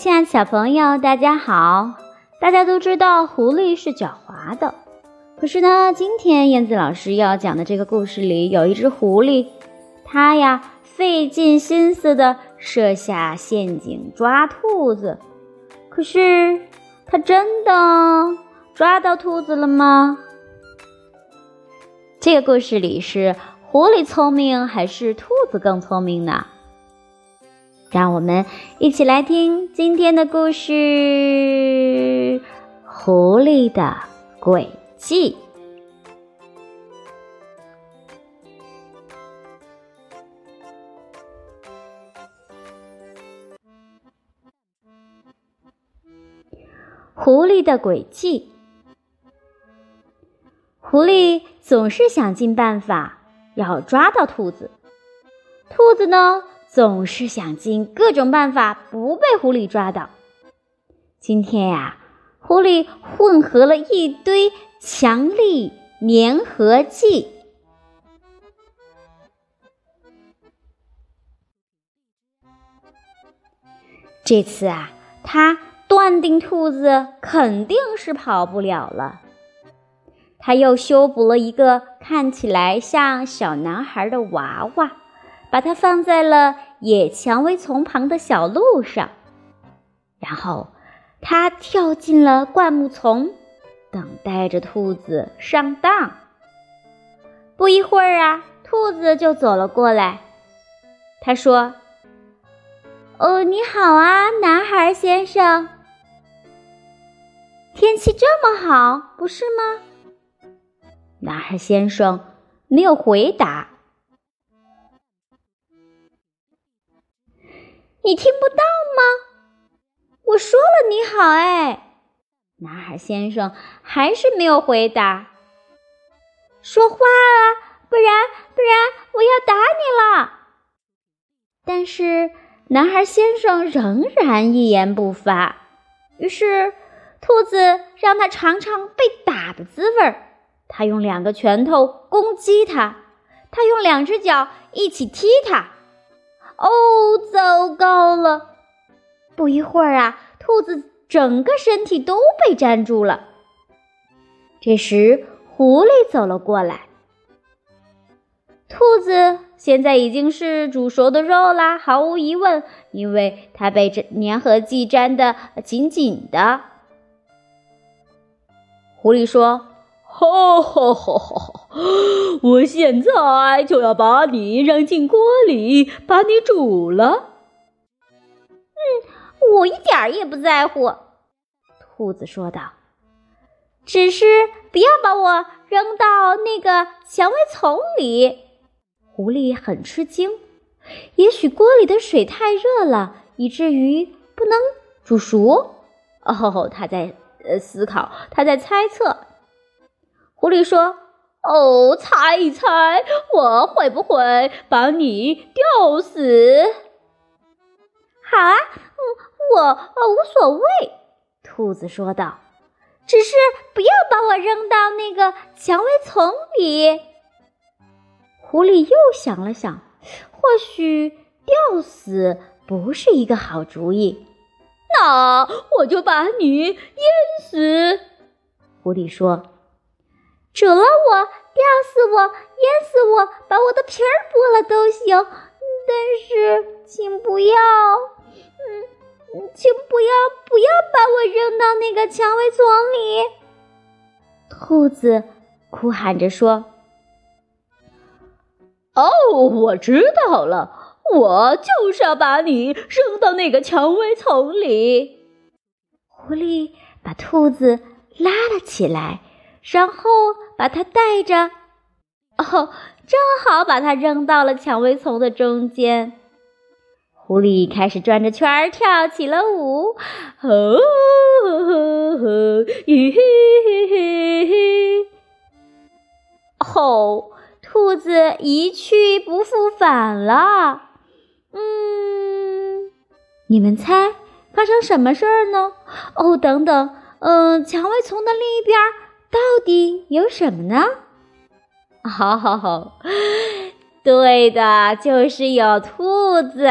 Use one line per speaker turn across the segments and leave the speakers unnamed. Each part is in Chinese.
亲爱的小朋友，大家好！大家都知道狐狸是狡猾的，可是呢，今天燕子老师要讲的这个故事里有一只狐狸，它呀费尽心思的设下陷阱抓兔子，可是它真的抓到兔子了吗？这个故事里是狐狸聪明还是兔子更聪明呢？让我们一起来听今天的故事《狐狸的诡计》。狐狸的诡计，狐狸总是想尽办法要抓到兔子，兔子呢？总是想尽各种办法不被狐狸抓到。今天呀，狐狸混合了一堆强力粘合剂。这次啊，他断定兔子肯定是跑不了了。他又修补了一个看起来像小男孩的娃娃。把它放在了野蔷薇丛旁的小路上，然后他跳进了灌木丛，等待着兔子上当。不一会儿啊，兔子就走了过来。他说：“哦，你好啊，男孩先生。天气这么好，不是吗？”男孩先生没有回答。你听不到吗？我说了你好，哎，男孩先生还是没有回答。说话啊，不然不然我要打你了。但是男孩先生仍然一言不发。于是兔子让他尝尝被打的滋味儿。他用两个拳头攻击他，他用两只脚一起踢他。哦，糟糕了！不一会儿啊，兔子整个身体都被粘住了。这时，狐狸走了过来。兔子现在已经是煮熟的肉啦，毫无疑问，因为它被这粘合剂粘得紧紧的。狐狸说。
哈哈哈！哈我现在就要把你扔进锅里，把你煮了。
嗯，我一点也不在乎。兔子说道：“只是不要把我扔到那个蔷薇丛里。”狐狸很吃惊，也许锅里的水太热了，以至于不能煮熟。哦，他在呃思考，他在猜测。狐狸说：“哦，猜一猜，我会不会把你吊死？”“好啊，嗯，我无所谓。”兔子说道，“只是不要把我扔到那个蔷薇丛里。”狐狸又想了想，或许吊死不是一个好主意。
那我就把你淹死。”
狐狸说。折了我，吊死我，淹死我，把我的皮儿剥了都行，但是请不要，嗯，请不要，不要把我扔到那个蔷薇丛里。兔子哭喊着说：“
哦，我知道了，我就是要把你扔到那个蔷薇丛里。”
狐狸把兔子拉了起来。然后把它带着，哦，正好把它扔到了蔷薇丛的中间。狐狸开始转着圈儿跳起了舞，哦，嘿嘿嘿嘿！哦，兔子一去不复返了。嗯，你们猜发生什么事儿呢？哦，等等，嗯，蔷薇丛的另一边。到底有什么呢？哦，对的，就是有兔子。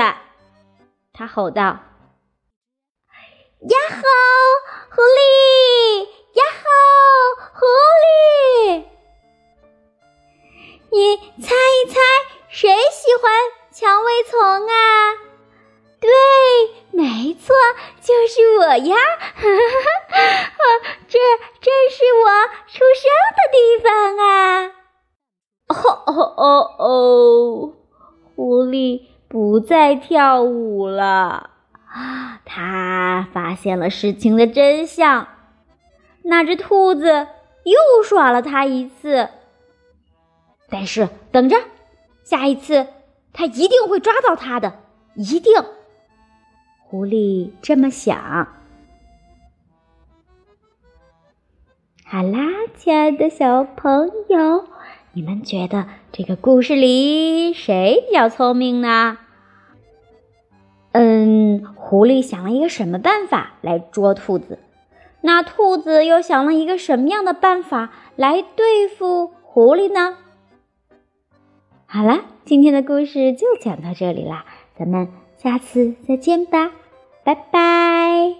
他吼道：“呀吼，狐狸！呀吼，狐狸！你猜一猜，谁喜欢蔷薇丛啊？对，没错，就是我呀！这这是我出生的地方啊！
哦哦哦哦，狐狸不再跳舞了。
啊他发现了事情的真相，那只兔子又耍了他一次。但是等着，下一次他一定会抓到他的，一定。狐狸这么想。好啦，亲爱的小朋友，你们觉得这个故事里谁比较聪明呢？嗯，狐狸想了一个什么办法来捉兔子？那兔子又想了一个什么样的办法来对付狐狸呢？好了，今天的故事就讲到这里啦，咱们下次再见吧，拜拜。